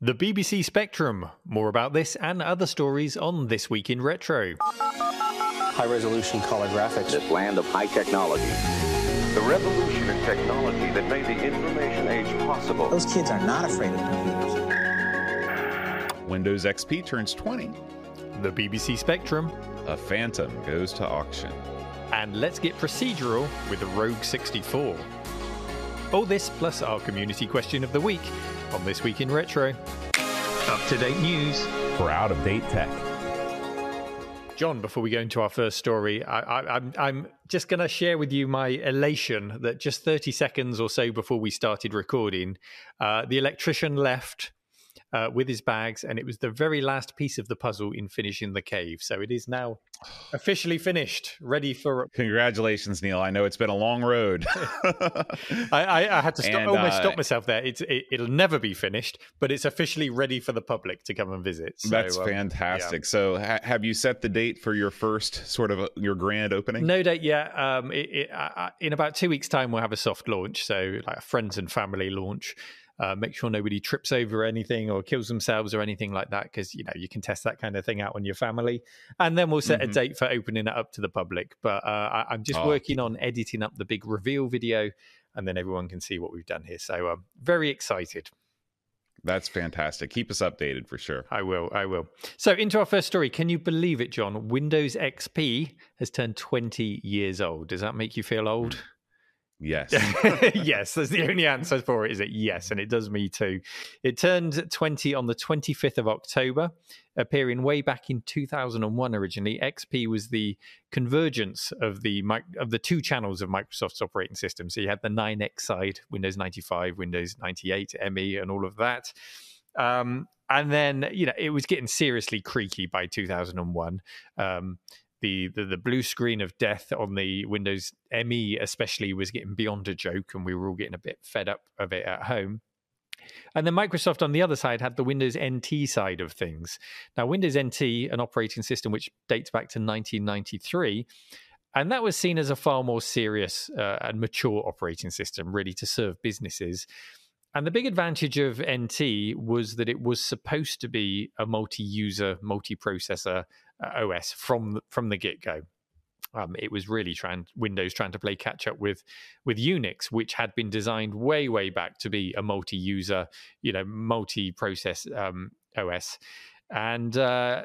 The BBC Spectrum. More about this and other stories on This Week in Retro. High resolution color graphics. This land of high technology. The revolution in technology that made the information age possible. Those kids are not afraid of computers. Windows XP turns 20. The BBC Spectrum. A Phantom goes to auction. And let's get procedural with the Rogue 64. All this plus our community question of the week on This Week in Retro. Up to date news for out of date tech. John, before we go into our first story, I, am I'm, I'm just going to share with you my elation that just 30 seconds or so before we started recording, uh, the electrician left uh, with his bags, and it was the very last piece of the puzzle in finishing the cave. So it is now officially finished, ready for. Congratulations, Neil! I know it's been a long road. I, I, I, had to stop, and, almost uh, stop myself there. It's, it, will never be finished, but it's officially ready for the public to come and visit. So, That's um, fantastic. Yeah. So, ha- have you set the date for your first sort of a, your grand opening? No date yet. Um, it, it, in about two weeks' time, we'll have a soft launch, so like a friends and family launch. Uh, make sure nobody trips over anything or kills themselves or anything like that, because you know you can test that kind of thing out on your family, and then we'll set mm-hmm. a date for opening it up to the public. But uh, I, am just oh. working on editing up the big reveal video, and then everyone can see what we've done here. So I'm um, very excited. That's fantastic. Keep us updated for sure. I will. I will. So, into our first story. Can you believe it, John? Windows XP has turned 20 years old. Does that make you feel old? Mm. Yes. yes, that's the only answer for it, is it? Yes, and it does me too. It turned 20 on the 25th of October, appearing way back in 2001 originally. XP was the convergence of the of the two channels of Microsoft's operating system. So you had the 9X side, Windows 95, Windows 98, ME, and all of that. Um, and then, you know, it was getting seriously creaky by 2001. Um, the, the, the blue screen of death on the Windows ME especially was getting beyond a joke, and we were all getting a bit fed up of it at home. And then Microsoft on the other side had the Windows NT side of things. Now, Windows NT, an operating system which dates back to 1993, and that was seen as a far more serious uh, and mature operating system, really to serve businesses. And the big advantage of NT was that it was supposed to be a multi user, multi processor OS from from the get go. Um, it was really trying Windows trying to play catch up with with Unix, which had been designed way way back to be a multi user, you know, multi process um, OS, and uh,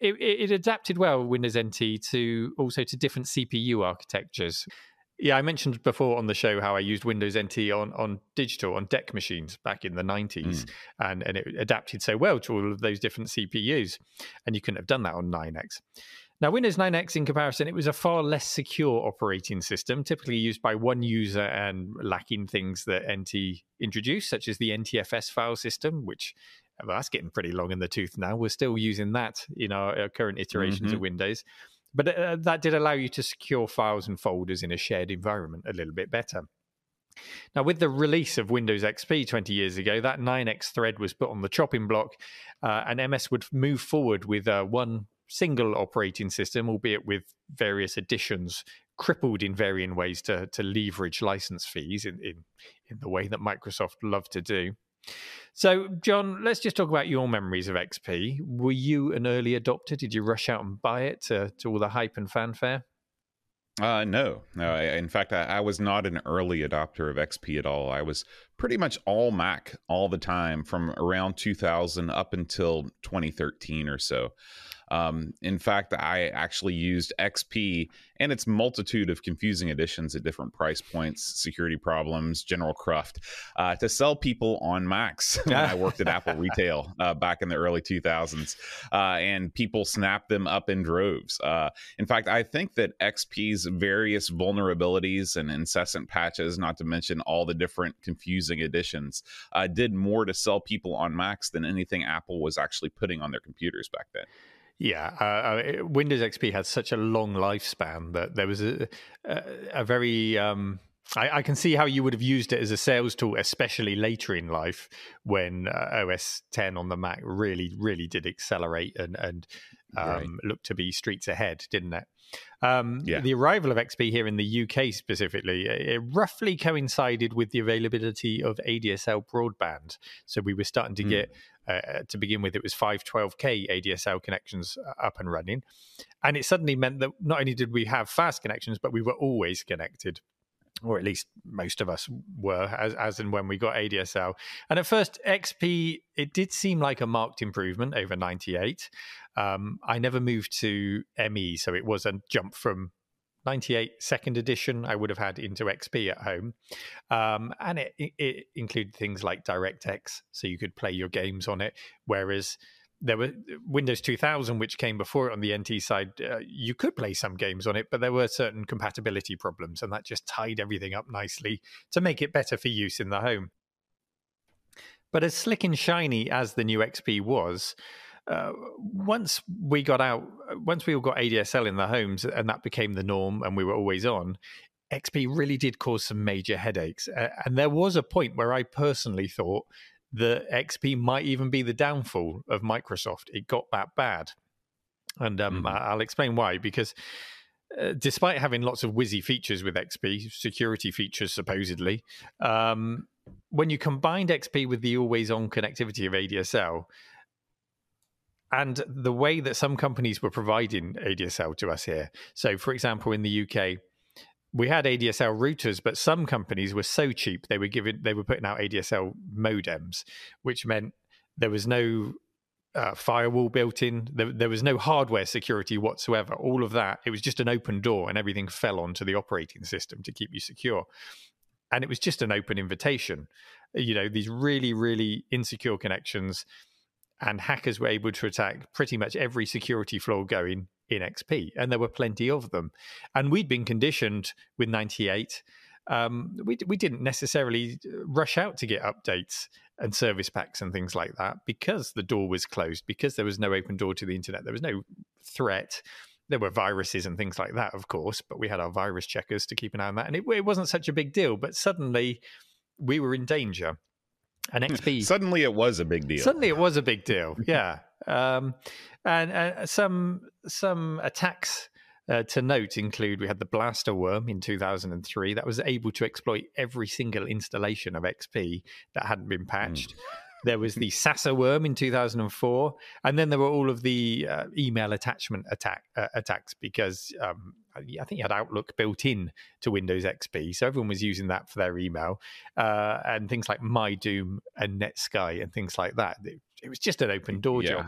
it, it, adapted well Windows NT to also to different CPU architectures. Yeah, I mentioned before on the show how I used Windows NT on, on digital, on DEC machines back in the 90s, mm. and, and it adapted so well to all of those different CPUs. And you couldn't have done that on 9X. Now, Windows 9X, in comparison, it was a far less secure operating system, typically used by one user and lacking things that NT introduced, such as the NTFS file system, which well, that's getting pretty long in the tooth now. We're still using that in our, current iterations mm-hmm. of Windows. But uh, that did allow you to secure files and folders in a shared environment a little bit better. Now, with the release of Windows XP 20 years ago, that 9x thread was put on the chopping block, uh, and MS would move forward with uh, one single operating system, albeit with various additions, crippled in varying ways to, to leverage license fees in, in, in the way that Microsoft loved to do. So, John, let's just talk about your memories of XP. Were you an early adopter? Did you rush out and buy it to, to all the hype and fanfare? Uh, no, no. I, in fact, I, I, was not an early adopter of XP at all. I was pretty much all Mac all the time from around 2000 up until 2013 or so. Um, in fact, I actually used XP and its multitude of confusing editions at different price points, security problems, general cruft, uh, to sell people on Macs when I worked at Apple Retail uh, back in the early 2000s. Uh, and people snapped them up in droves. Uh, in fact, I think that XP's various vulnerabilities and incessant patches, not to mention all the different confusing editions, uh, did more to sell people on Macs than anything Apple was actually putting on their computers back then. Yeah, uh, Windows XP had such a long lifespan that there was a, a, a very um, I, I, can see how you would have used it as a sales tool, especially later in life when uh, OS 10 on the Mac really, really did accelerate and, and um, right. looked to be streets ahead, didn't it? Um, yeah. The arrival of XP here in the UK specifically, it roughly coincided with the availability of ADSL broadband. So we were starting to mm. get, uh, to begin with, it was 512k ADSL connections uh, up and running. And it suddenly meant that not only did we have fast connections, but we were always connected or at least most of us were, as, as and when we got ADSL. And at first, XP, it did seem like a marked improvement over 98. Um, I never moved to ME, so it was a jump from 98 second edition I would have had into XP at home. Um, and it, it included things like DirectX, so you could play your games on it. Whereas there were Windows 2000, which came before it on the NT side. Uh, you could play some games on it, but there were certain compatibility problems, and that just tied everything up nicely to make it better for use in the home. But as slick and shiny as the new XP was, uh, once we got out, once we all got ADSL in the homes, and that became the norm, and we were always on. XP really did cause some major headaches. Uh, and there was a point where I personally thought the XP might even be the downfall of Microsoft. It got that bad. And um, mm-hmm. I'll explain why. Because uh, despite having lots of whizzy features with XP, security features supposedly, um, when you combined XP with the always on connectivity of ADSL, and the way that some companies were providing ADSL to us here. So, for example, in the UK, we had ADSL routers, but some companies were so cheap they were giving they were putting out ADSL modems, which meant there was no uh, firewall built in. There, there, was no hardware security whatsoever. All of that, it was just an open door, and everything fell onto the operating system to keep you secure. And it was just an open invitation. You know, these really, really insecure connections, and hackers were able to attack pretty much every security flaw going in XP, and there were plenty of them. And we'd been conditioned with 98. Um, we we didn't necessarily uh, rush out to get updates and service packs and things like that because the door was closed, because there was no open door to the internet, there was no threat. There were viruses and things like that, of course, but we had our virus checkers to keep an eye on that, and it, it wasn't such a big deal. But suddenly, we were in danger. And XP suddenly it was a big deal. Suddenly it was a big deal. Yeah. Um, and uh, some some attacks uh, to note include we had the Blaster Worm in 2003 that was able to exploit every single installation of XP that hadn't been patched. There was the Sasser Worm in 2004, and then there were all of the uh, email attachment attack uh, attacks because um, I think you had Outlook built in to Windows XP, so everyone was using that for their email, uh, and things like MyDoom and NetSky and things like that. It, it was just an open door yeah. job.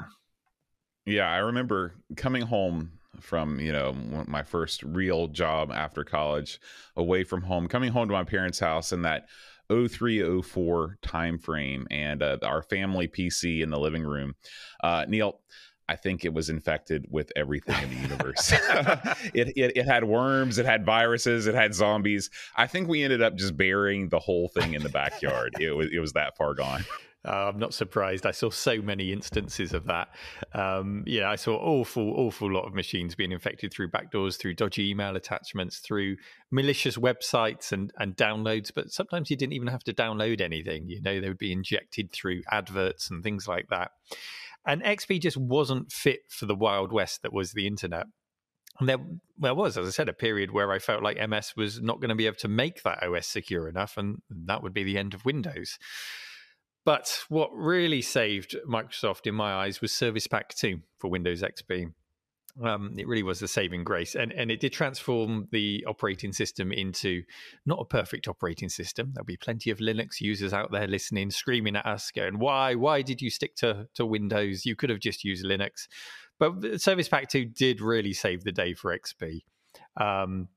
Yeah, I remember coming home from you know my first real job after college away from home coming home to my parents house and that 0304 time frame and uh, our family pc in the living room uh, neil I think it was infected with everything in the universe. it, it, it, had worms, it had viruses, it had zombies. I think we ended up just burying the whole thing in the backyard. it was it was that far gone. Uh, I'm not surprised. I saw so many instances of that. Um, yeah, I saw awful, awful lot of machines being infected through backdoors, through dodgy email attachments, through malicious websites and and downloads. But sometimes you didn't even have to download anything. You know, they would be injected through adverts and things like that. And XP just wasn't fit for the wild west that was the internet. And there, there was, as I said, a period where I felt like MS was not going to be able to make that OS secure enough, and that would be the end of Windows. But what really saved Microsoft in my eyes was Service Pack 2 for Windows XP. Um, it really was a saving grace, and and it did transform the operating system into not a perfect operating system. There'll be plenty of Linux users out there listening, screaming at us, going, "Why? Why did you stick to to Windows? You could have just used Linux." But Service Pack Two did really save the day for XP. Um,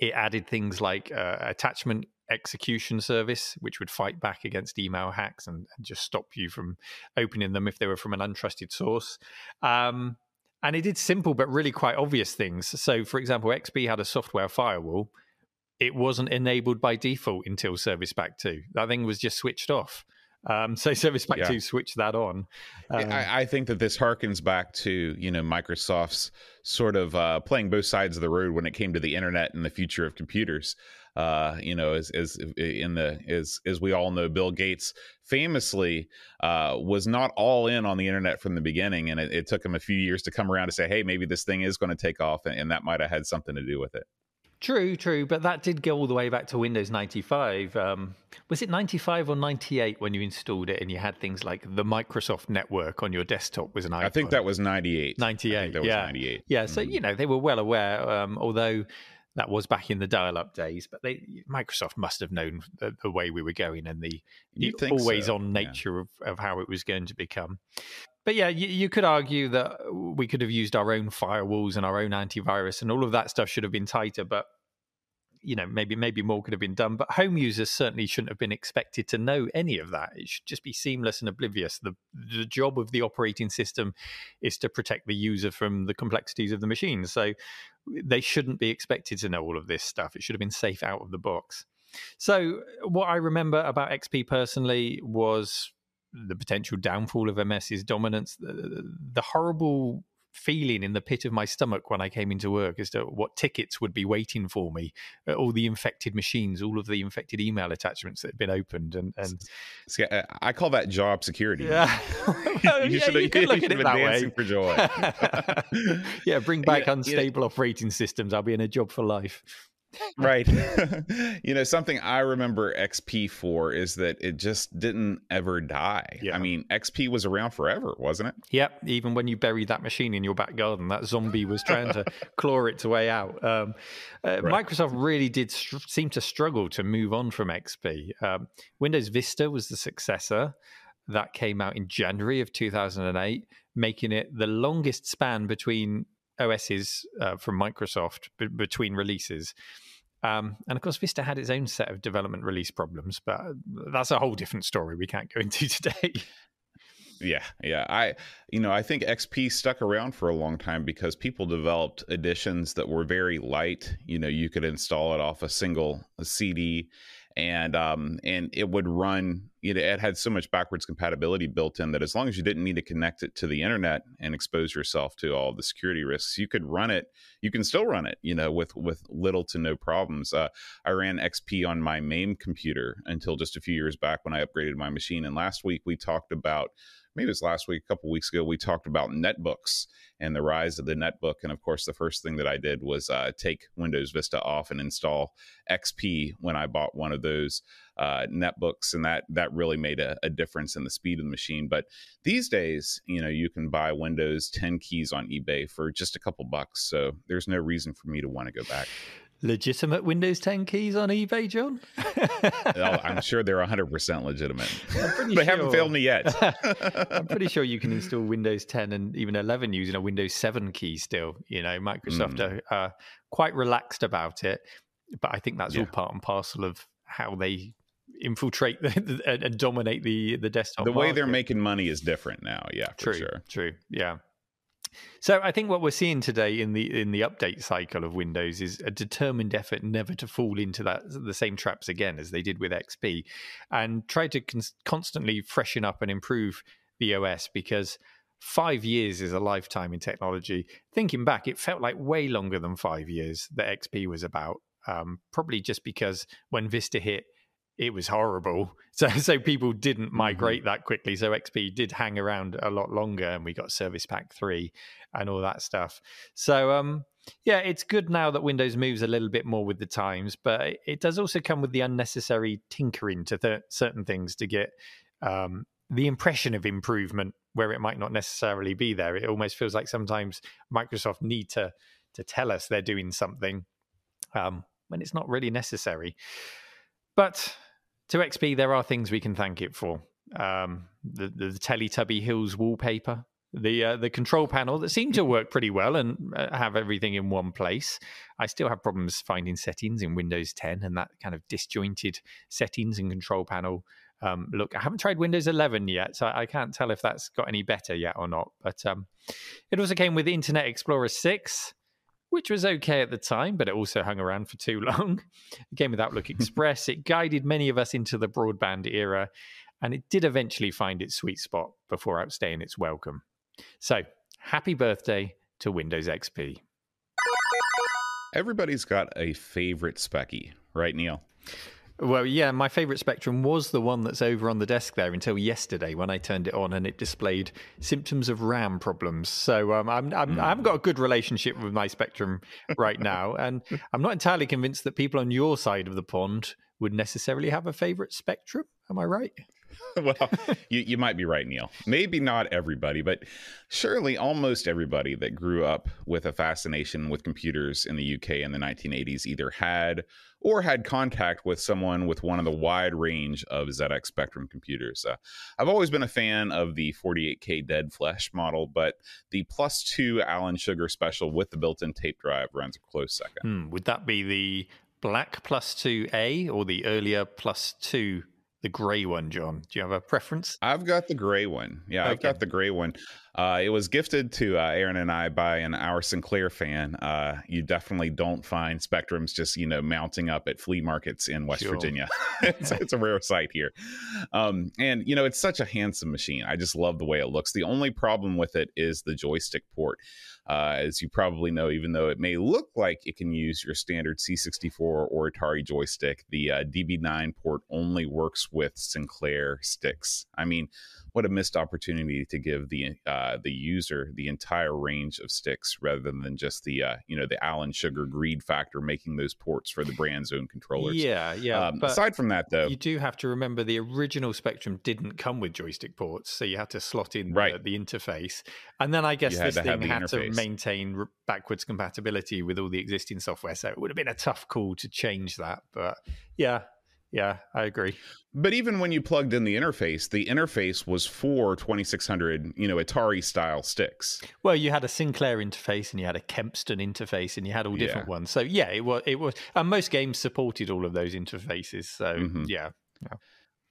it added things like uh, attachment execution service, which would fight back against email hacks and, and, just stop you from opening them if they were from an untrusted source. Um, and it did simple but really quite obvious things. So, for example, XP had a software firewall. It wasn't enabled by default until Service Pack 2. That thing was just switched off. Um, so Service Pack Yeah. 2 switched that on. Um, I, I think that this harkens back to you know Microsoft's sort of uh, playing both sides of the road when it came to the internet and the future of computers. Uh, you know, as, as in the as as we all know, Bill Gates famously uh, was not all in on the internet from the beginning, and it, it took him a few years to come around to say, "Hey, maybe this thing is going to take off," and, and that might have had something to do with it. True, true, but that did go all the way back to Windows 95. Um, was it 95 or 98 when you installed it and you had things like the Microsoft network on your desktop was an? I think that was ninety eight. 98. that yeah. 98. Yeah, so, Mhm. you know, they were well aware, um, although that was back in the dial up days, but they Microsoft must have known the, the way we were going and the, the You'd think always so, yeah. nature of, of how it was going to become. But yeah, you, you could argue that we could have used our own firewalls and our own antivirus and all of that stuff should have been tighter, but you know maybe maybe more could have been done. But home users certainly shouldn't have been expected to know any of that. It should just be seamless and oblivious. The the job of the operating system is to protect the user from the complexities of the machine. So they shouldn't be expected to know all of this stuff. It should have been safe out of the box. So what i remember about xp personally was the potential downfall of ms's dominance the, the horrible feeling in the pit of my stomach when I came into work as to what tickets would be waiting for me, uh, all the infected machines, all of the infected email attachments that had been opened, and and See, I, I call that job security. yeah, Well, yeah, you could look at it that way. for joy. yeah, bring back Yeah, yeah. unstable operating systems. I'll be in a job for life. Right you know something i remember xp for is that it just didn't ever die Yeah. i mean xp was around forever wasn't it Yep, even when you buried that machine in your back garden, that zombie was trying to claw its way out. Um, uh, Right. Microsoft really did str- seem to struggle to move on from XP. Um, Windows Vista was the successor. That came out in January of 2008, making it the longest span between OSs uh, from Microsoft b- between releases. Um, and of course, Vista had its own set of development release problems, but that's a whole different story we can't go into today. yeah yeah i you know i think xp stuck around for a long time because people developed editions that were very light you know you could install it off a single cd and um and it would run you know it had so much backwards compatibility built in that as long as you didn't need to connect it to the internet and expose yourself to all the security risks you could run it you can still run it you know with with little to no problems. Uh, i ran xp on my main computer until just a few years back when i upgraded my machine and last week we talked about maybe it was last week, a couple weeks ago, we talked about netbooks and the rise of the netbook. And of course, the first thing that I did was uh, take Windows Vista off and install XP when I bought one of those uh, netbooks, and that that really made a, a difference in the speed of the machine. But these days, you know, you can buy Windows 10 keys on eBay for just a couple bucks, so there's no reason for me to want to go back. Legitimate Windows 10 keys on eBay, John? Oh, I'm sure they're 100% legitimate. they haven't failed me yet. I'm pretty sure you can install Windows 10 and even 11 using a Windows 7 key still. You know, Microsoft Mm. are uh, quite relaxed about it, but I think that's all part and parcel of how they infiltrate the, and and dominate the the desktop. the way they're making money is different now. Yeah, for true, sure. true, yeah. So I think what we're seeing today in the in the update cycle of Windows is a determined effort never to fall into that the same traps again as they did with XP, and try to cons- constantly freshen up and improve the OS because five years is a lifetime in technology. Thinking back, it felt like way longer than five years that XP was about. Um, probably just because when Vista hit, it was horrible. So so people didn't migrate that quickly. So XP did hang around a lot longer, and we got Service Pack three and all that stuff. So um, yeah, it's good now that Windows moves a little bit more with the times, but it- it does also come with the unnecessary tinkering to th- certain things to get um, the impression of improvement where it might not necessarily be there. It almost feels like sometimes Microsoft need to to tell us they're doing something um, when it's not really necessary. But to XP, there are things we can thank it for. Um, the, the Teletubby Hills wallpaper, the uh, the control panel that seemed to work pretty well and uh, have everything in one place. I still have problems finding settings in Windows 10 and that kind of disjointed settings and control panel um, look. I haven't tried Windows 11 yet, so I can't tell if that's got any better yet or not. But um, it also came with Internet Explorer 6 which was okay at the time, but it also hung around for too long. It came with Outlook Express. it guided many of us into the broadband era. and it did eventually find its sweet spot before outstaying its welcome. So, happy birthday to Windows XP. Everybody's got a favorite Speccy, right, Neil? Well, yeah, my favorite Spectrum was the one that's over on the desk there until yesterday when I turned it on and it displayed symptoms of RAM problems. So um, I'm, I'm, mm. I haven't got a good relationship with my Spectrum right now, and I'm not entirely convinced that people on your side of the pond would necessarily have a favorite Spectrum. Am I right? well, you, you might be right, Neil. Maybe not everybody, but surely almost everybody that grew up with a fascination with computers in the UK in the 1980s either had or had contact with someone with one of the wide range of ZX Spectrum computers. Uh, I've always been a fan of the 48K Dead Flesh model, but the plus two Alan Sugar special with the built in tape drive runs a close second. Hmm, would that be the black plus 2A or the earlier plus 2 the gray one, John. Do you have a preference? I've got the gray one. Yeah, okay. I've got the gray one. Uh, it was gifted to uh, Aaron and I by an our Sinclair fan. Uh, you definitely don't find Spectrums just you know mounting up at flea markets in West sure. Virginia. it's, it's, a rare sight here, um, and you know it's such a handsome machine. I just love the way it looks. The only problem with it is the joystick port. Uh, as you probably know, even though it may look like it can use your standard C64 or Atari joystick, the uh, DB9 port only works with Sinclair sticks. I mean, what a missed opportunity to give the uh, the user the entire range of sticks rather than just the uh, you know the Alan Sugar greed factor making those ports for the brand's own controllers. Yeah, yeah. Um, aside from that, though, you do have to remember the original Spectrum didn't come with joystick ports, so you had to slot in right. the, the interface, and then I guess you this thing had interface. to maintain backwards compatibility with all the existing software. So it would have been a tough call to change that, but yeah, yeah, I agree. But even when you plugged in the interface, the interface was for 2600, you know, Atari style sticks. Well, you had a Sinclair interface and you had a Kempston interface and you had all different yeah. ones. So yeah, it was it was and most games supported all of those interfaces. So mm-hmm. yeah. yeah.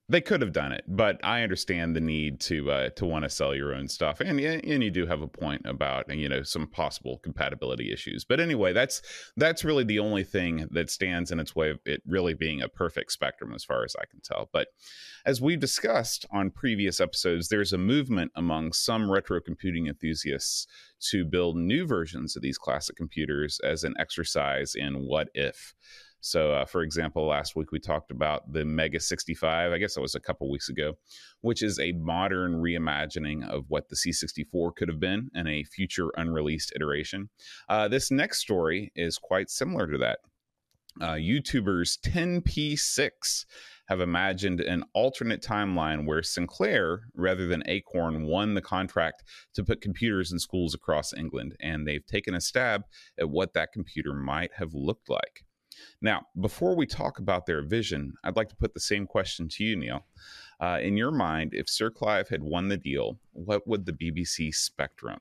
They could have done it, but I understand the need to uh, to want to sell your own stuff, and and you do have a point about you know some possible compatibility issues. But anyway, that's that's really the only thing that stands in its way of it really being a perfect spectrum, as far as I can tell. But as we've discussed on previous episodes, there's a movement among some retro computing enthusiasts to build new versions of these classic computers as an exercise in what if. So, uh, for example, last week we talked about the Mega 65. I guess that was a couple weeks ago, which is a modern reimagining of what the C64 could have been in a future unreleased iteration. Uh, this next story is quite similar to that. Uh, YouTubers 10p6 have imagined an alternate timeline where Sinclair, rather than Acorn, won the contract to put computers in schools across England. And they've taken a stab at what that computer might have looked like. Now, before we talk about their vision, I'd like to put the same question to you, Neil. Uh, in your mind, if Sir Clive had won the deal, what would the BBC Spectrum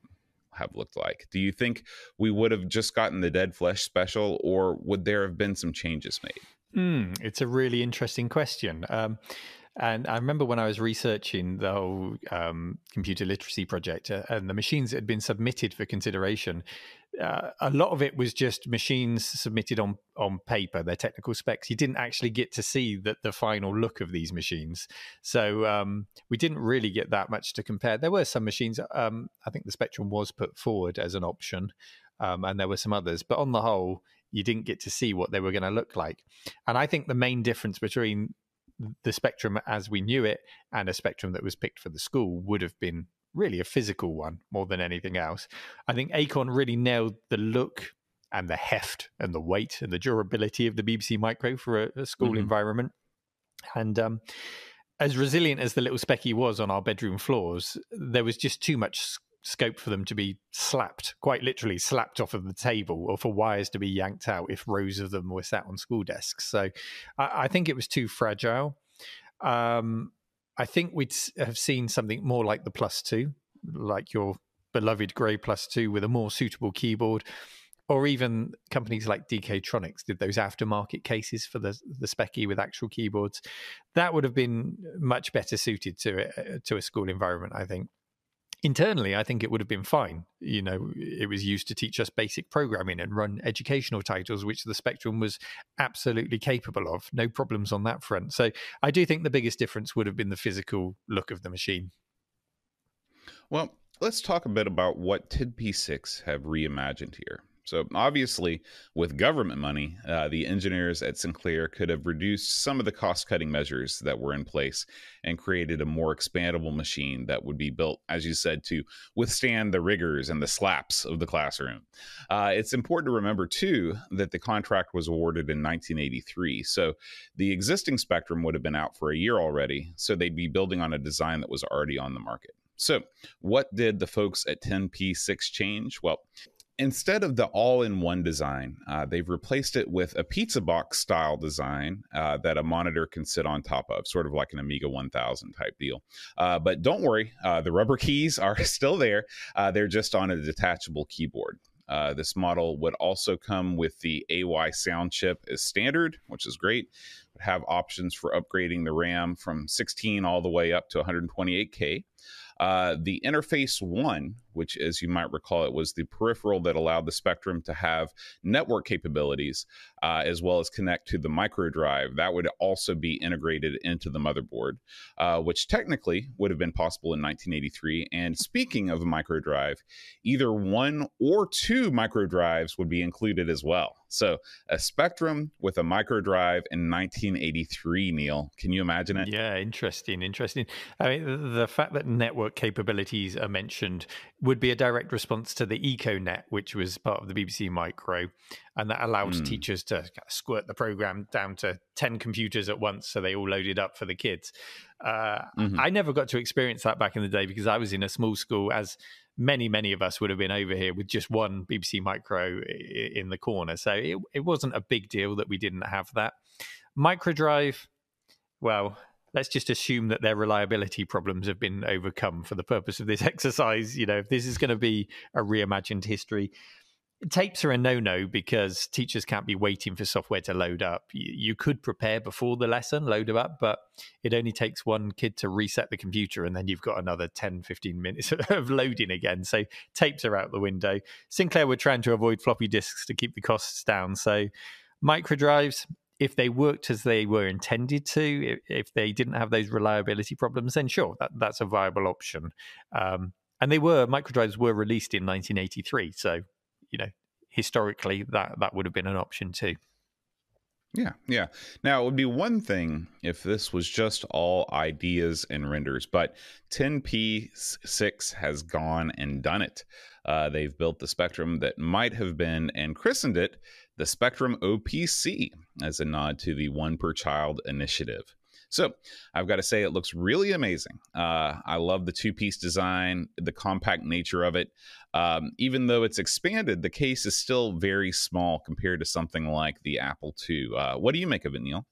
have looked like? Do you think we would have just gotten the Dead Flesh special, or would there have been some changes made? Mm, it's a really interesting question. Um, and I remember when I was researching the whole um, computer literacy project uh, and the machines that had been submitted for consideration, uh, a lot of it was just machines submitted on on paper, their technical specs. You didn't actually get to see the, the final look of these machines, so um, we didn't really get that much to compare. There were some machines. Um, I think the Spectrum was put forward as an option, um, and there were some others, but on the whole, you didn't get to see what they were going to look like. And I think the main difference between the spectrum as we knew it and a spectrum that was picked for the school would have been really a physical one more than anything else. I think Acorn really nailed the look and the heft and the weight and the durability of the BBC Micro for a, a school mm-hmm. environment. And um, as resilient as the little Speccy was on our bedroom floors, there was just too much scope for them to be slapped, quite literally slapped off of the table, or for wires to be yanked out if rows of them were sat on school desks. So I, I think it was too fragile. Um, I think we'd have seen something more like the Plus 2, like your beloved Grey Plus 2 with a more suitable keyboard. Or even companies like DK Tronics did those aftermarket cases for the the Speccy with actual keyboards. That would have been much better suited to it uh, to a school environment, I think internally, I think it would have been fine. You know, it was used to teach us basic programming and run educational titles, which the Spectrum was absolutely capable of. No problems on that front. So I do think the biggest difference would have been the physical look of the machine. Well, let's talk a bit about what 10P6 have reimagined here. So, obviously, with government money, uh, the engineers at Sinclair could have reduced some of the cost cutting measures that were in place and created a more expandable machine that would be built, as you said, to withstand the rigors and the slaps of the classroom. Uh, it's important to remember, too, that the contract was awarded in 1983. So, the existing Spectrum would have been out for a year already. So, they'd be building on a design that was already on the market. So, what did the folks at 10P6 change? Well, instead of the all-in-one design, uh, they've replaced it with a pizza box style design uh, that a monitor can sit on top of, sort of like an Amiga 1000 type deal. Uh, but don't worry, uh, the rubber keys are still there. Uh, they're just on a detachable keyboard. Uh, this model would also come with the AY sound chip as standard, which is great. Would have options for upgrading the RAM from 16 all the way up to 128K. Uh, the Interface One, which, as you might recall, it was the peripheral that allowed the Spectrum to have network capabilities uh, as well as connect to the micro drive. That would also be integrated into the motherboard, uh, which technically would have been possible in 1983. And speaking of micro drive, either one or two micro drives would be included as well. So a Spectrum with a micro drive in 1983, Neil. Can you imagine it? Yeah, interesting, interesting. I mean, the fact that network capabilities are mentioned would be a direct response to the EcoNet, which was part of the BBC Micro, and that allowed mm. teachers to squirt the program down to 10 computers at once so they all loaded up for the kids. Uh, mm-hmm. I never got to experience that back in the day because I was in a small school, as many, many of us would have been over here with just one BBC Micro in the corner. So it, it wasn't a big deal that we didn't have that. Microdrive, well, let's just assume that their reliability problems have been overcome for the purpose of this exercise. You know, if this is going to be a reimagined history, tapes are a no-no because teachers can't be waiting for software to load up. You, could prepare before the lesson, load it up, but it only takes one kid to reset the computer and then you've got another 10, 15 minutes of loading again. So tapes are out the window. Sinclair were trying to avoid floppy disks to keep the costs down. So micro drives, if they worked as they were intended to, if they didn't have those reliability problems, then sure, that, that's a viable option. Um, and they were microdrives were released in 1983, so you know historically that that would have been an option too. Yeah, yeah. Now, it would be one thing if this was just all ideas and renders, but 10P6 has gone and done it. Uh, they've built the Spectrum that might have been and christened it the Spectrum OPC as a nod to the One Per Child initiative. So I've got to say, it looks really amazing. Uh, I love the two piece design, the compact nature of it. Um, even though it's expanded, the case is still very small compared to something like the Apple II. Uh, what do you make of it, Neil?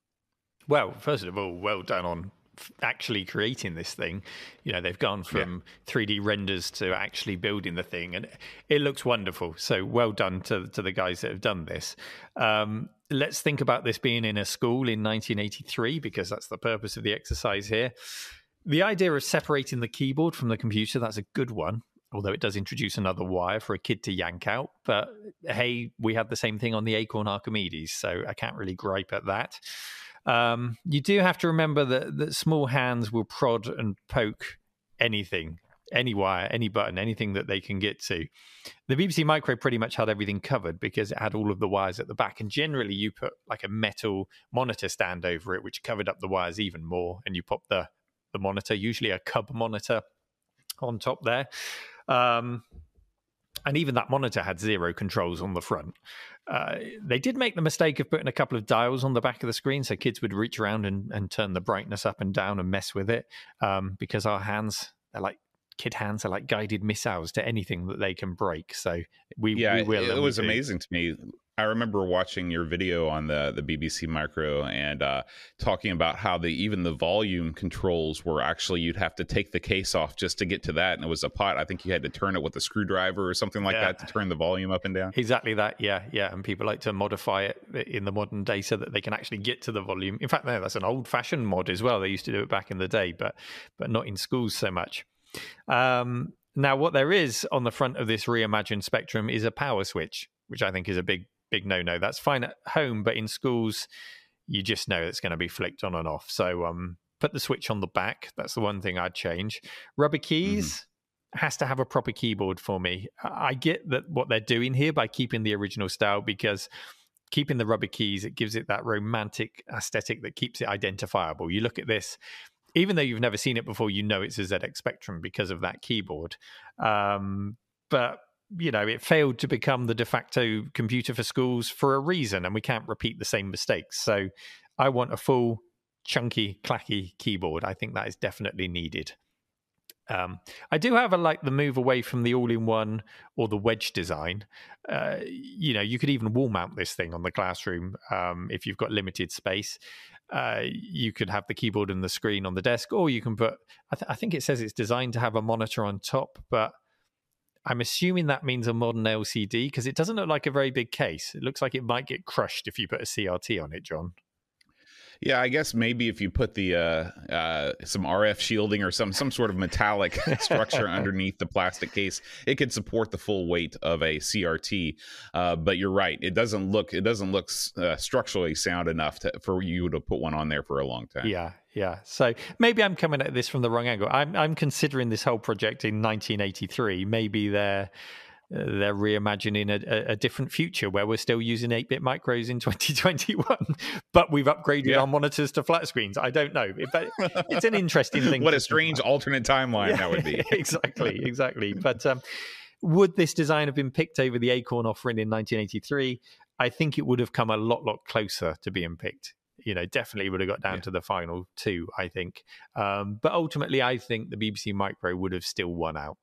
Well, first of all, well done on actually creating this thing. You know, they've gone from yeah. 3D renders to actually building the thing, and it looks wonderful. So well done to to the guys that have done this. Um, let's think about this being in a school in 1983 because that's the purpose of the exercise here. The idea of separating the keyboard from the computer, that's a good one, although it does introduce another wire for a kid to yank out. But hey, we had the same thing on the Acorn Archimedes, so I can't really gripe at that. Um, you do have to remember that, that small hands will prod and poke anything any wire, any button, anything that they can get to. The BBC Micro pretty much had everything covered because it had all of the wires at the back. And generally, you put like a metal monitor stand over it, which covered up the wires even more. And you pop the, the monitor, usually a Cub monitor, on top there. Um, and even that monitor had zero controls on the front. Uh, they did make the mistake of putting a couple of dials on the back of the screen so kids would reach around and, and turn the brightness up and down and mess with it um, because our hands are like kid hands are like guided missiles to anything that they can break. So we, yeah, we will. It, it was amazing to me. I remember watching your video on the the BBC Micro and uh, talking about how the even the volume controls were actually you'd have to take the case off just to get to that, and it was a pot. I think you had to turn it with a screwdriver or something like yeah. that to turn the volume up and down. Exactly that, yeah, yeah. And people like to modify it in the modern day so that they can actually get to the volume. In fact, that's an old fashioned mod as well. They used to do it back in the day, but but not in schools so much. Um, Now, what there is on the front of this reimagined Spectrum is a power switch, which I think is a big, big no no. That's fine at home, but in schools, you just know it's going to be flicked on and off. So, um, put the switch on the back. That's the one thing I'd change. Rubber keys. Mm-hmm has to have a proper keyboard for me. I get that what they're doing here by keeping the original style because keeping the rubber keys it gives it that romantic aesthetic that keeps it identifiable. You look at this even though you've never seen it before, you know it's a ZX Spectrum because of that keyboard. Um, but you know, it failed to become the de facto computer for schools for a reason, and we can't repeat the same mistakes. So, I want a full, chunky, clacky keyboard. I think that is definitely needed. Um, I do have a like the move away from the all-in-one or the wedge design. Uh, you know, you could even wall mount this thing on the classroom um, if you've got limited space. Uh, you could have the keyboard and the screen on the desk, or you can put. I, th- I think it says it's designed to have a monitor on top, but I'm assuming that means a modern LCD because it doesn't look like a very big case. It looks like it might get crushed if you put a CRT on it, John. Yeah, I guess maybe if you put the uh, uh, some RF shielding or some some sort of metallic structure underneath the plastic case, it could support the full weight of a CRT. Uh, but you're right; it doesn't look it doesn't look uh, structurally sound enough to, for you to put one on there for a long time. Yeah, yeah. So maybe I'm coming at this from the wrong angle. I'm I'm considering this whole project in 1983. Maybe they're they're reimagining a, a, different future where we're still using 8-bit micros in 2021 but we've upgraded yeah. our monitors to flat screens. I don't know. But it's an interesting thing what a strange alternate timeline yeah, that would be. Exactly exactly. But um, would this design have been picked over the acorn offering in 1983 i think it would have come a lot lot closer to being picked. You know definitely would have got down yeah. to the final two i think. Um, but ultimately i think the bbc micro would have still won out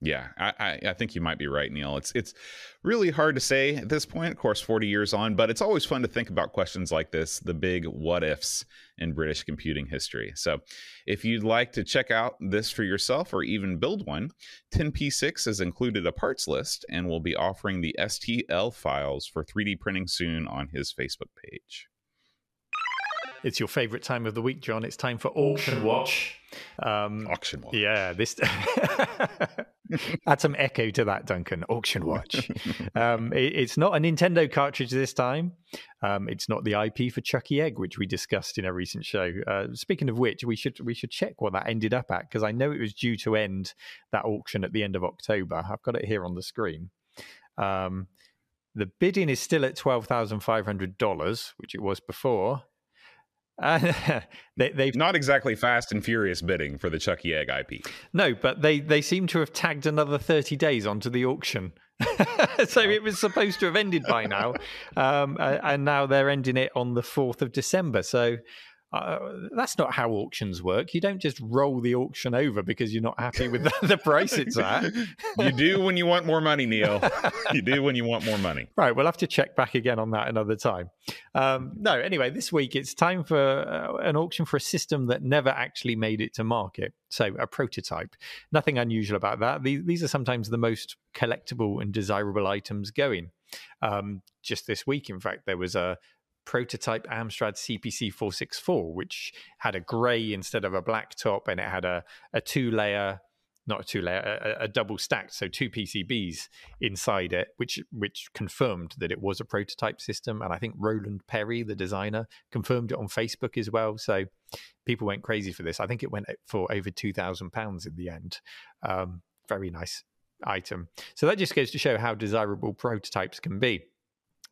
yeah, I, I think you might be right, Neil. It's it's really hard to say at this point, of course, 40 years on, but it's always fun to think about questions like this, the big what ifs in British computing history. So if you'd like to check out this for yourself or even build one, 10P6 has included a parts list and will be offering the STL files for 3D printing soon on his Facebook page. It's your favorite time of the week, John. It's time for Auction Watch. Um, auction Watch. Yeah, this add some echo to that, Duncan. Auction Watch. Um, it, it's not a Nintendo cartridge this time. Um, it's not the IP for Chuckie Egg, which we discussed in a recent show. Uh, speaking of which, we should we should check what that ended up at because I know it was due to end that auction at the end of October. I've got it here on the screen. Um, the bidding is still at twelve thousand five hundred dollars, which it was before. Uh, they, have not exactly fast and furious bidding for the Chuckie Egg IP. No, but they they seem to have tagged another thirty days onto the auction. so it was supposed to have ended by now, um, and now they're ending it on the fourth of December. So uh, that's not how auctions work. You don't just roll the auction over because you're not happy with the, the price it's at. you do when you want more money, Neil. you do when you want more money. Right. We'll have to check back again on that another time. Um, no, anyway, this week it's time for uh, an auction for a system that never actually made it to market. So, a prototype. Nothing unusual about that. These, these are sometimes the most collectible and desirable items going. Um, just this week, in fact, there was a prototype Amstrad CPC 464, which had a grey instead of a black top, and it had a, a two layer, not a two layer, a, a, double stacked, so two PCBs inside it, which which confirmed that it was a prototype system. And I think Roland Perry, the designer, confirmed it on Facebook as well. So people went crazy for this. I think it went for over two thousand pounds in the end. Um, very nice item. So that just goes to show how desirable prototypes can be.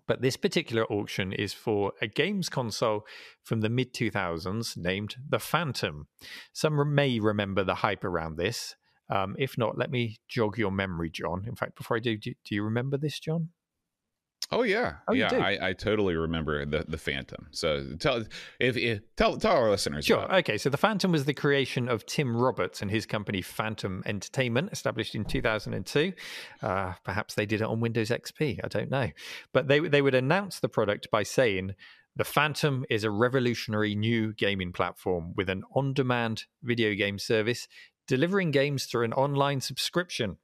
But this particular auction is for a games console from the mid 2000s named the Phantom. Some may remember the hype around this. Um, if not, let me jog your memory, John. In fact, before I do, do, do you remember this, John? Oh yeah, oh, yeah. I, I totally remember the the Phantom. So tell if, if tell tell our listeners. Sure. Okay. So the Phantom was the creation of Tim Roberts and his company Phantom Entertainment, established in 2002. Uh, perhaps they did it on Windows XP. I don't know, but they they would announce the product by saying. The Phantom is a revolutionary new gaming platform with an on demand video game service delivering games through an online subscription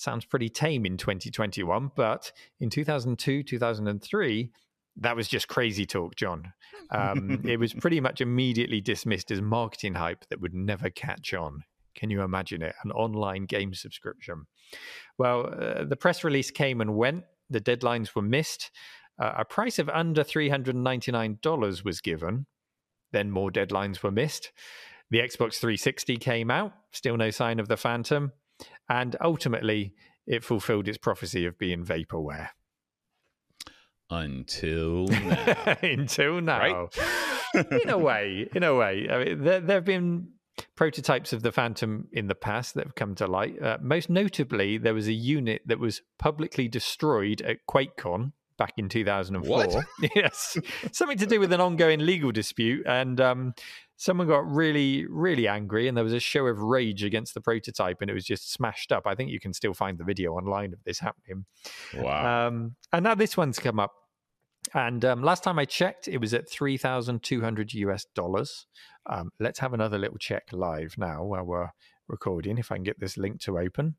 sounds pretty tame in 2021, but in 2002, 2003, that was just crazy talk, John. Um, it was pretty much immediately dismissed as marketing hype that would never catch on. Can you imagine it? An online game subscription. Well, uh, the press release came and went. The deadlines were missed. Uh, a price of under $399 was given. Then more deadlines were missed. The Xbox 360 came out, still no sign of the Phantom. And ultimately, it fulfilled its prophecy of being vaporware. Until now. Until now. In a way, in a way. I mean, there, there have been prototypes of the Phantom in the past that have come to light. Uh, most notably, there was a unit that was publicly destroyed at QuakeCon back in 2004. What? yes, something to do with an ongoing legal dispute, and um, someone got really, really angry, and there was a show of rage against the prototype, and it was just smashed up. I think you can still find the video online of this happening. Wow. Um, and now this one's come up. And um, last time I checked, it was at 3,200 US dollars. Um, let's have another little check live now while we're recording, if I can get this link to open.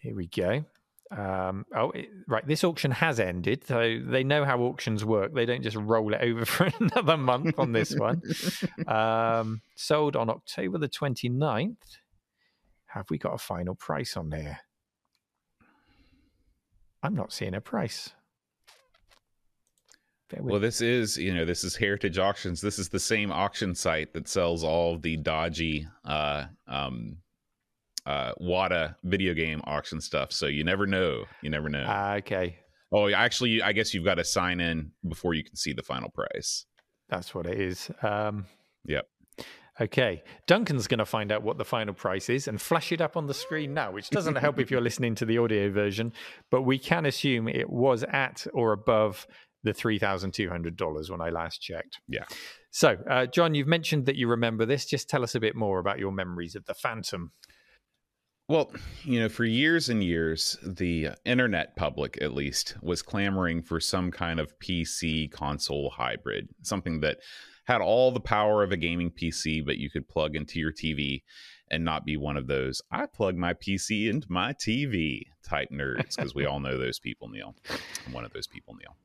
Here we go. Um, oh, it, right. This auction has ended, so they know how auctions work. They don't just roll it over for another month on this one. um, sold on October the 29th. Have we got a final price on there? I'm not seeing a price. Well, this is, you know, this is Heritage Auctions. This is the same auction site that sells all the dodgy uh um uh WATA video game auction stuff. So you never know. You never know. Ah, okay. oh, actually, I guess you've got to sign in before you can see the final price. That's what it is. Um, Yep. okay. Duncan's going to find out what the final price is and flash it up on the screen now, which doesn't help if you're listening to the audio version, but we can assume it was at or above the $3,200 when I last checked. Yeah. So, uh, John, you've mentioned that you remember this. Just tell us a bit more about your memories of the Phantom. Well, you know, for years and years, the uh, internet public, at least, was clamoring for some kind of PC console hybrid, something that had all the power of a gaming PC, but you could plug into your TV and not be one of those I plug my PC into my TV type nerds, because we all know those people, Neil. I'm one of those people, Neil.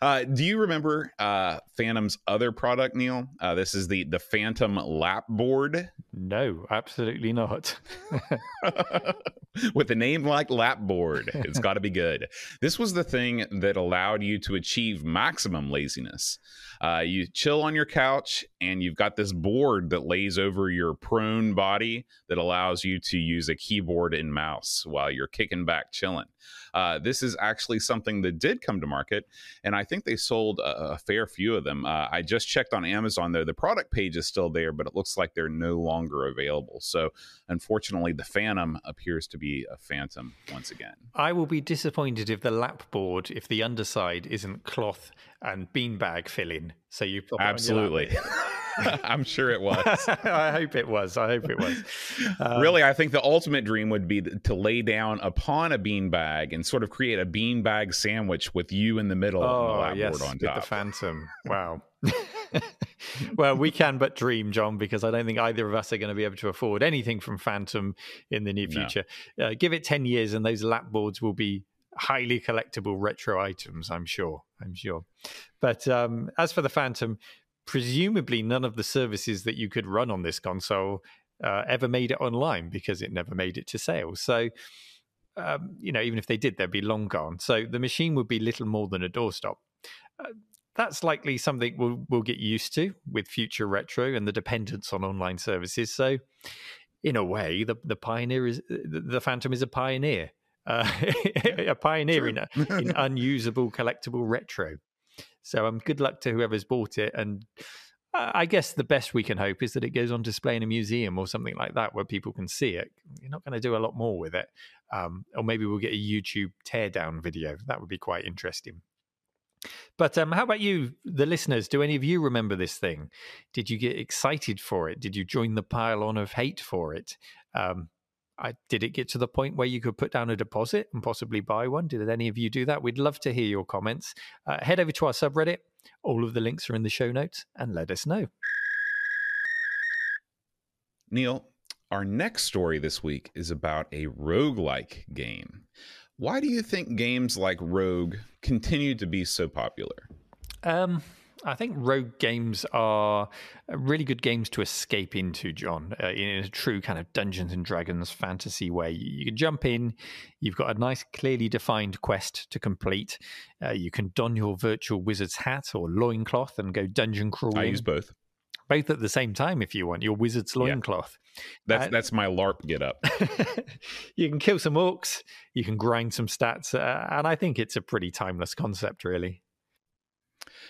Uh, do you remember uh, Phantom's other product, Neil? Uh, this is the the Phantom lap board. No, absolutely not. with a name like Lapboard. It's got to be good. This was the thing that allowed you to achieve maximum laziness. Uh, you chill on your couch, and you've got this board that lays over your prone body that allows you to use a keyboard and mouse while you're kicking back, chilling. Uh, this is actually something that did come to market, and I think they sold a, a fair few of them. Uh, I just checked on Amazon, though. The product page is still there, but it looks like they're no longer available. So, unfortunately, the Phantom appears to be a Phantom once again. I will be disappointed if the lap board, if the underside isn't cloth and beanbag filling. So you pop it on your lap. Absolutely. I'm sure it was. I hope it was. I hope it was. Um, really, I think the ultimate dream would be to lay down upon a beanbag and sort of create a beanbag sandwich with you in the middle and the Oh yes, board on with the. Phantom. Wow. well, we can but dream, John, because I don't think either of us are going to be able to afford anything from Phantom in the near No. future. Uh, give it ten years, and those lap boards will be highly collectible retro items. I'm sure. I'm sure. But um, as for the Phantom, presumably none of the services that you could run on this console uh, ever made it online because it never made it to sale. So um, you know, even if they did, they'd be long gone. So the machine would be little more than a doorstop. Uh, that's likely something we'll, we'll get used to with future retro and the dependence on online services. So, in a way, the the pioneer is the the Phantom is a pioneer, uh, a pioneer in, in unusable collectible retro. So, um, good luck to whoever's bought it. And uh, I guess the best we can hope is that it goes on display in a museum or something like that where people can see it. You're not going to do a lot more with it. Um, or maybe we'll get a YouTube teardown video. That would be quite interesting. But um, how about you, the listeners? Do any of you remember this thing? Did you get excited for it? Did you join the pile on of hate for it? Um, I, did it get to the point where you could put down a deposit and possibly buy one? Did any of you do that? We'd love to hear your comments. Uh, head over to our subreddit. All of the links are in the show notes and let us know. Neil, our next story this week is about a roguelike game. Why do you think games like Rogue continue to be so popular? Um, I think rogue games are really good games to escape into, John, uh, in a true kind of Dungeons and Dragons fantasy way. You, you can jump in, you've got a nice, clearly defined quest to complete. Uh, you can don your virtual wizard's hat or loincloth and go dungeon crawling. I use both. Both at the same time if you want, your wizard's loincloth. That's Uh, that's my LARP get up. you can kill some orcs, you can grind some stats, uh, and I think it's a pretty timeless concept, really.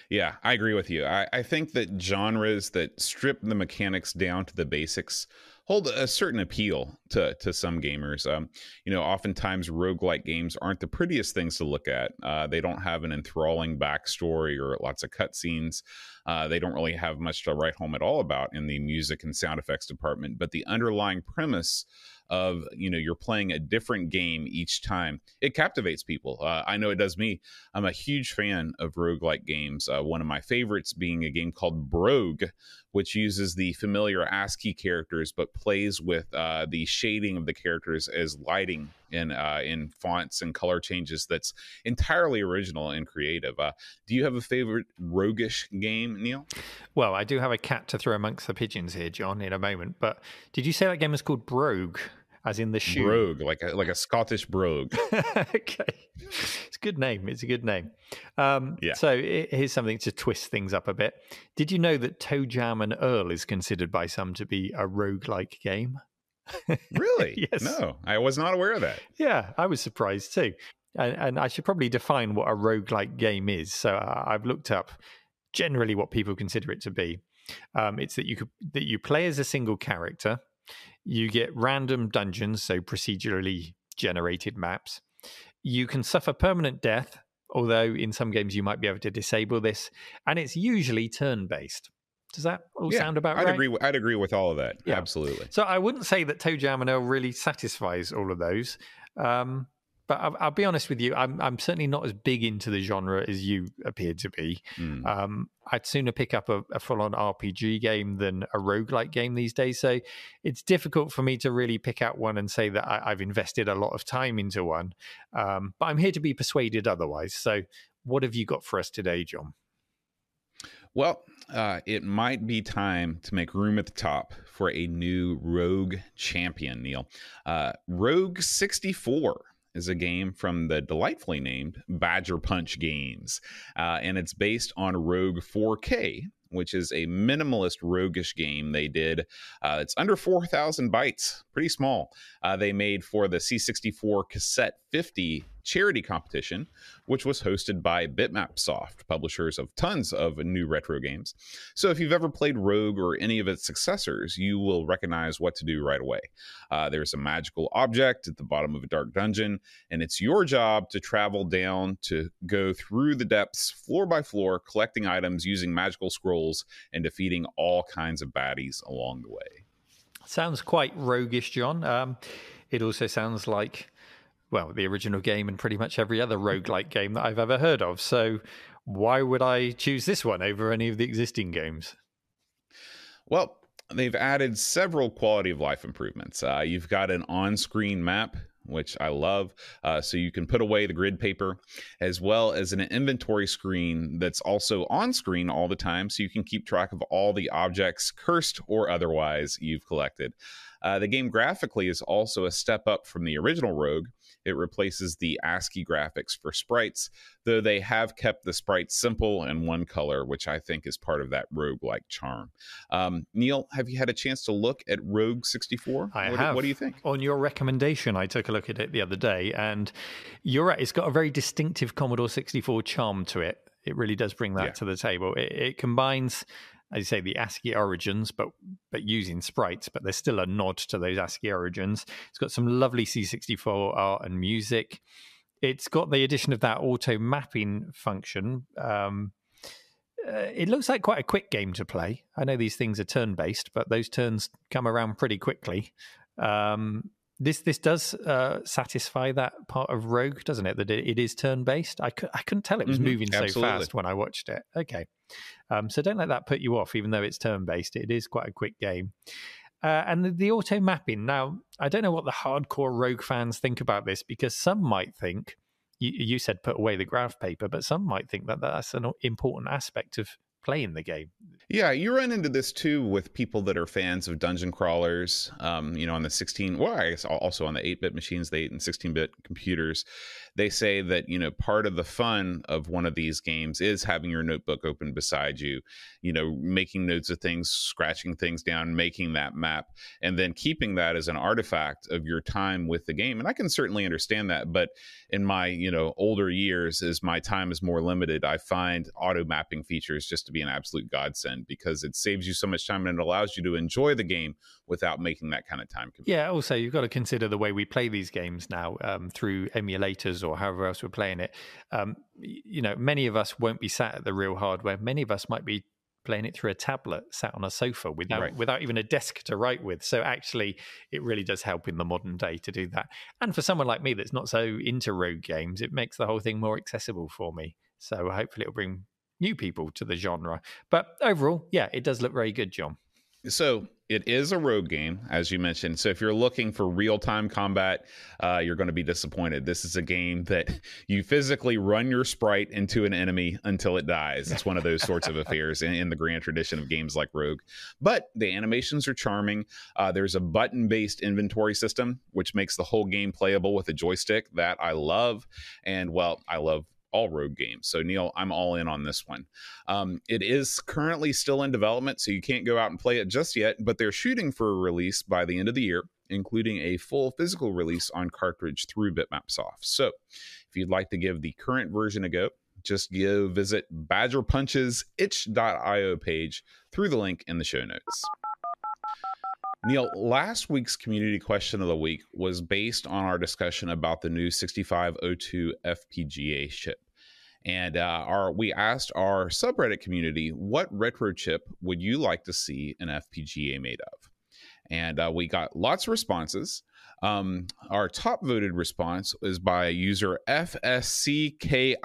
Yeah, I agree with you. I, I think that genres that strip the mechanics down to the basics hold a certain appeal to to some gamers. Um, you know, oftentimes roguelike games aren't the prettiest things to look at. Uh, they don't have an enthralling backstory or lots of cutscenes. Uh, they don't really have much to write home at all about in the music and sound effects department. But the underlying premise of you know you're playing a different game each time it captivates people uh, i know it does me i'm a huge fan of roguelike games uh, one of my favorites being a game called brogue which uses the familiar ascii characters but plays with uh, the shading of the characters as lighting in uh, in fonts and color changes that's entirely original and creative uh, do you have a favorite roguish game neil Well, I do have a cat to throw amongst the pigeons here, John, in a moment. But did you say that game is called Brogue, as in the shoe? brogue like a like a scottish brogue okay, it's a good name. It's a good name. Um, Yeah. So here's something to twist things up a bit. Did you know that ToeJam and Earl is considered by some to be a roguelike game? really Yes. no i was not aware of that Yeah, I was surprised too. And, and I should probably define what a roguelike game is. So uh, I've looked up generally what people consider it to be. Um, it's that you could, that you play as a single character, you get random dungeons, so procedurally generated maps. You can suffer permanent death, although in some games you might be able to disable this, and it's usually turn based. Does that all Yeah, sound about I'd right? agree. I'd agree with all of that. Yeah. Absolutely. So I wouldn't say that ToeJam and Earl really satisfies all of those. Um, but I'll, I'll be honest with you, I'm, I'm certainly not as big into the genre as you appear to be. Mm. Um, I'd sooner pick up a, a full on RPG game than a roguelike game these days. So it's difficult for me to really pick out one and say that I, I've invested a lot of time into one. Um, but I'm here to be persuaded otherwise. So what have you got for us today, John? Well, uh, it might be time to make room at the top for a new Rogue champion, Neil. Uh, Rogue 64 is a game from the delightfully named Badger Punch Games, uh, and it's based on Rogue 4K. Which is a minimalist roguish game they did. Uh, it's under 4,000 bytes, pretty small. Uh, they made for the C64 Cassette 50 charity competition, which was hosted by Bitmap Soft, publishers of tons of new retro games. So if you've ever played Rogue or any of its successors, you will recognize what to do right away. Uh, there's a magical object at the bottom of a dark dungeon, and it's your job to travel down to go through the depths, floor by floor, collecting items using magical scrolls and defeating all kinds of baddies along the way. Sounds quite roguish, John. Um, it also sounds like, well, the original game and pretty much every other roguelike game that I've ever heard of. So why would I choose this one over any of the existing games? Well, they've added several quality of life improvements. Uh, you've got an on screen map, which I love, uh, so you can put away the grid paper, as well as an inventory screen that's also on screen all the time, so you can keep track of all the objects, cursed or otherwise, you've collected. Uh, the game graphically is also a step up from the original Rogue. It replaces the ASCII graphics for sprites, though they have kept the sprites simple and one color, which I think is part of that rogue-like charm. Um, Neil, have you had a chance to look at Rogue 64? I what, have. What do you think? On your recommendation, I took a look at it the other day, and you're right. It's got a very distinctive Commodore 64 charm to it. It really does bring that Yeah. to the table. It, it combines, as you say, the ASCII origins, but but using sprites. But there's still a nod to those ASCII origins. It's got some lovely C64 art and music. It's got the addition of that auto mapping function. Um, uh, it looks like quite a quick game to play. I know these things are turn based, but those turns come around pretty quickly. Um, this this does uh, satisfy that part of Rogue, doesn't it? That it, is turn based. I, cou- I couldn't tell it was Mhm, moving so fast when I watched it. Okay, um, so don't let that put you off, even though it's turn based. It is quite a quick game. Uh, and the, the auto mapping. Now, I don't know what the hardcore Rogue fans think about this because some might think you, you said put away the graph paper, but some might think that that's an important aspect of playing the game. Yeah, you run into this too with people that are fans of dungeon crawlers. Um, you know, on the 16, well, I guess also on the 8-bit machines, the 8 and 16-bit computers, they say that you know part of the fun of one of these games is having your notebook open beside you, you know, making notes of things, scratching things down, making that map, and then keeping that as an artifact of your time with the game. And I can certainly understand that, but in my you know older years, as my time is more limited, I find auto mapping features just to be an absolute godsend because it saves you so much time and it allows you to enjoy the game without making that kind of time commitment. Yeah, also you've got to consider the way we play these games now um, through emulators or however else we're playing it. Um, you know, many of us won't be sat at the real hardware. Many of us might be playing it through a tablet sat on a sofa without right. without even a desk to write with so actually it really does help in the modern day to do that and for someone like me that's not so into rogue games it makes the whole thing more accessible for me so hopefully it'll bring new people to the genre. But overall, yeah, it does look very good, John. So it is a rogue game, as you mentioned. So if you're looking for real time combat, uh, you're going to be disappointed. This is a game that you physically run your sprite into an enemy until it dies. It's one of those sorts of affairs in, in, the grand tradition of games like Rogue. But the animations are charming. Uh, there's a button based inventory system, which makes the whole game playable with a joystick that I love. And well, I love all rogue games. So Neil, I'm all in on this one. Um, it is currently still in development, so you can't go out and play it just yet. But they're shooting for a release by the end of the year, including a full physical release on cartridge through BitmapSoft. So if you'd like to give the current version a go, just go visit Badger Punch's itch.io page through the link in the show notes. Neil, last week's community question of the week was based on our discussion about the new 6502 FPGA chip. And uh, our, we asked our subreddit community, what retro chip would you like to see an FPGA made of? And uh, we got lots of responses. Um, our top voted response is by user FSCKIT.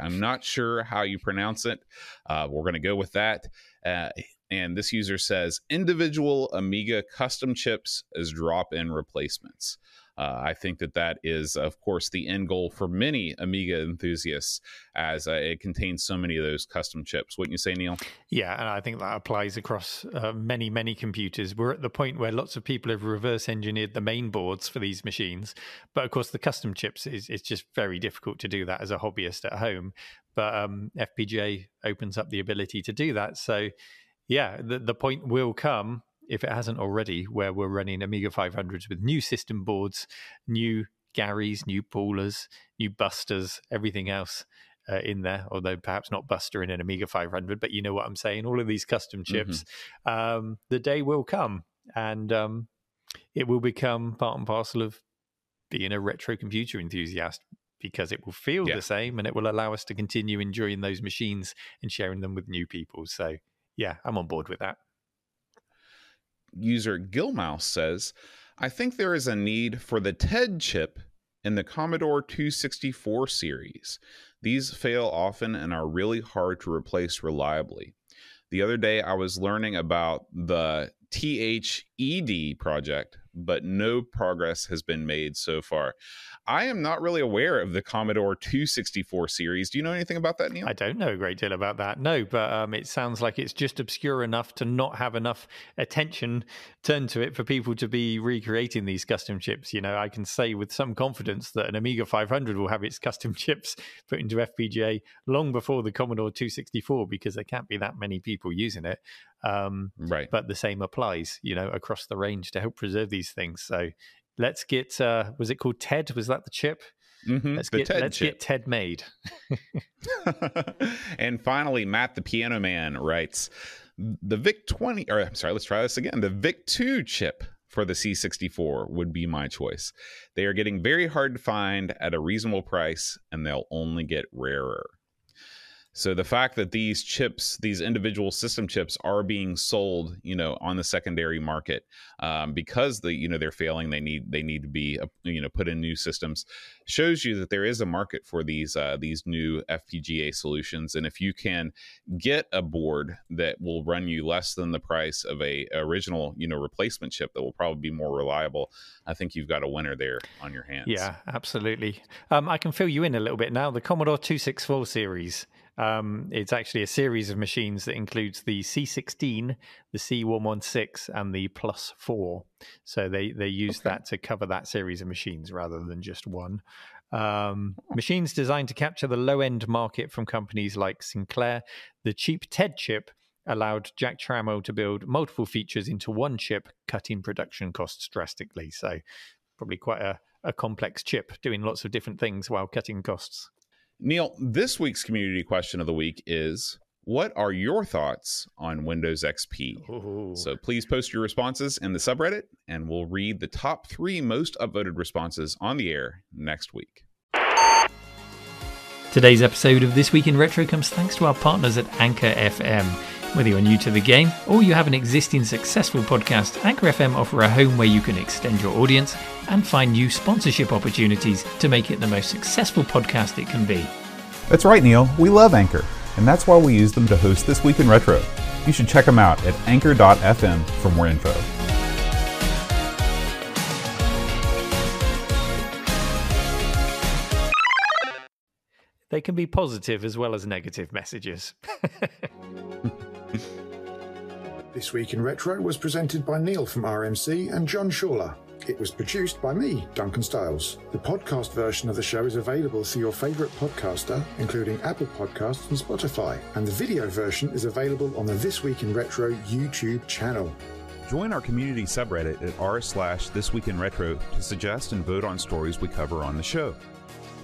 I'm not sure how you pronounce it. Uh, we're going to go with that. Uh, and this user says individual Amiga custom chips as drop in replacements. Uh, I think that that is, of course, the end goal for many Amiga enthusiasts, as uh, it contains so many of those custom chips. Wouldn't you say, Neil? Yeah, and I think that applies across uh, many, many computers. We're at the point where lots of people have reverse engineered the main boards for these machines, but of course, the custom chips is it's just very difficult to do that as a hobbyist at home. But um, FPGA opens up the ability to do that. So yeah, the, the point will come if it hasn't already, where we're running Amiga 500s with new system boards, new Garys, new Paulas, new Busters, everything else uh, in there. Although perhaps not Buster in an Amiga 500, but you know what I'm saying. All of these custom chips. Mm-hmm. Um, the day will come, and um, it will become part and parcel of being a retro computer enthusiast because it will feel yeah. the same and it will allow us to continue enjoying those machines and sharing them with new people. So yeah, I'm on board with that. User Gilmouse says, I think there is a need for the TED chip in the Commodore 264 series. These fail often and are really hard to replace reliably. The other day, I was learning about the THED project, but no progress has been made so far. I am not really aware of the Commodore 264 series. Do you know anything about that, Neil? I don't know a great deal about that, no, but um, it sounds like it's just obscure enough to not have enough attention turned to it for people to be recreating these custom chips. You know, I can say with some confidence that an Amiga 500 will have its custom chips put into FPGA long before the Commodore 264 because there can't be that many people using it. Um, right. But the same applies, you know, across the range to help preserve these things. So let's get uh was it called ted was that the chip mm-hmm, let's get ted let's chip. get ted made and finally matt the piano man writes the vic 20 or i'm sorry let's try this again the vic 2 chip for the c64 would be my choice they are getting very hard to find at a reasonable price and they'll only get rarer so the fact that these chips, these individual system chips, are being sold, you know, on the secondary market um, because the you know they're failing, they need they need to be uh, you know put in new systems, shows you that there is a market for these uh, these new FPGA solutions. And if you can get a board that will run you less than the price of a original you know replacement chip that will probably be more reliable, I think you've got a winner there on your hands. Yeah, absolutely. Um, I can fill you in a little bit now. The Commodore 264 series Um, it's actually a series of machines that includes the C16, the C116, and the Plus 4. So they, they use Okay. that to cover that series of machines rather than just one. Um, machines designed to capture the low end market from companies like Sinclair. The cheap TED chip allowed Jack Tramiel to build multiple features into one chip, cutting production costs drastically. So, probably quite a, a complex chip doing lots of different things while cutting costs. Neil, this week's community question of the week is What are your thoughts on Windows XP? So please post your responses in the subreddit, and we'll read the top three most upvoted responses on the air next week. Today's episode of This Week in Retro comes thanks to our partners at Anchor FM. Whether you're new to the game or you have an existing successful podcast, Anchor FM offer a home where you can extend your audience and find new sponsorship opportunities to make it the most successful podcast it can be. That's right, Neil. We love Anchor, and that's why we use them to host This Week in Retro. You should check them out at anchor.fm for more info. They can be positive as well as negative messages. This Week in Retro was presented by Neil from RMC and John Schaller. It was produced by me, Duncan Stiles. The podcast version of the show is available through your favourite podcaster, including Apple Podcasts and Spotify, and the video version is available on the This Week in Retro YouTube channel. Join our community subreddit at r slash This Week in Retro to suggest and vote on stories we cover on the show.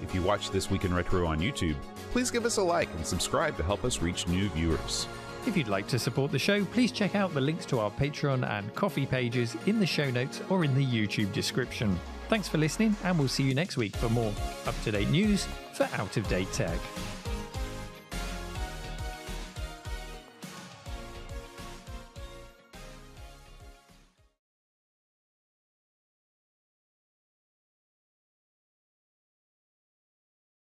If you watch This Week in Retro on YouTube, please give us a like and subscribe to help us reach new viewers. If you'd like to support the show, please check out the links to our Patreon and Ko-fi pages in the show notes or in the YouTube description. Thanks for listening, and we'll see you next week for more up to date news for out of date tech.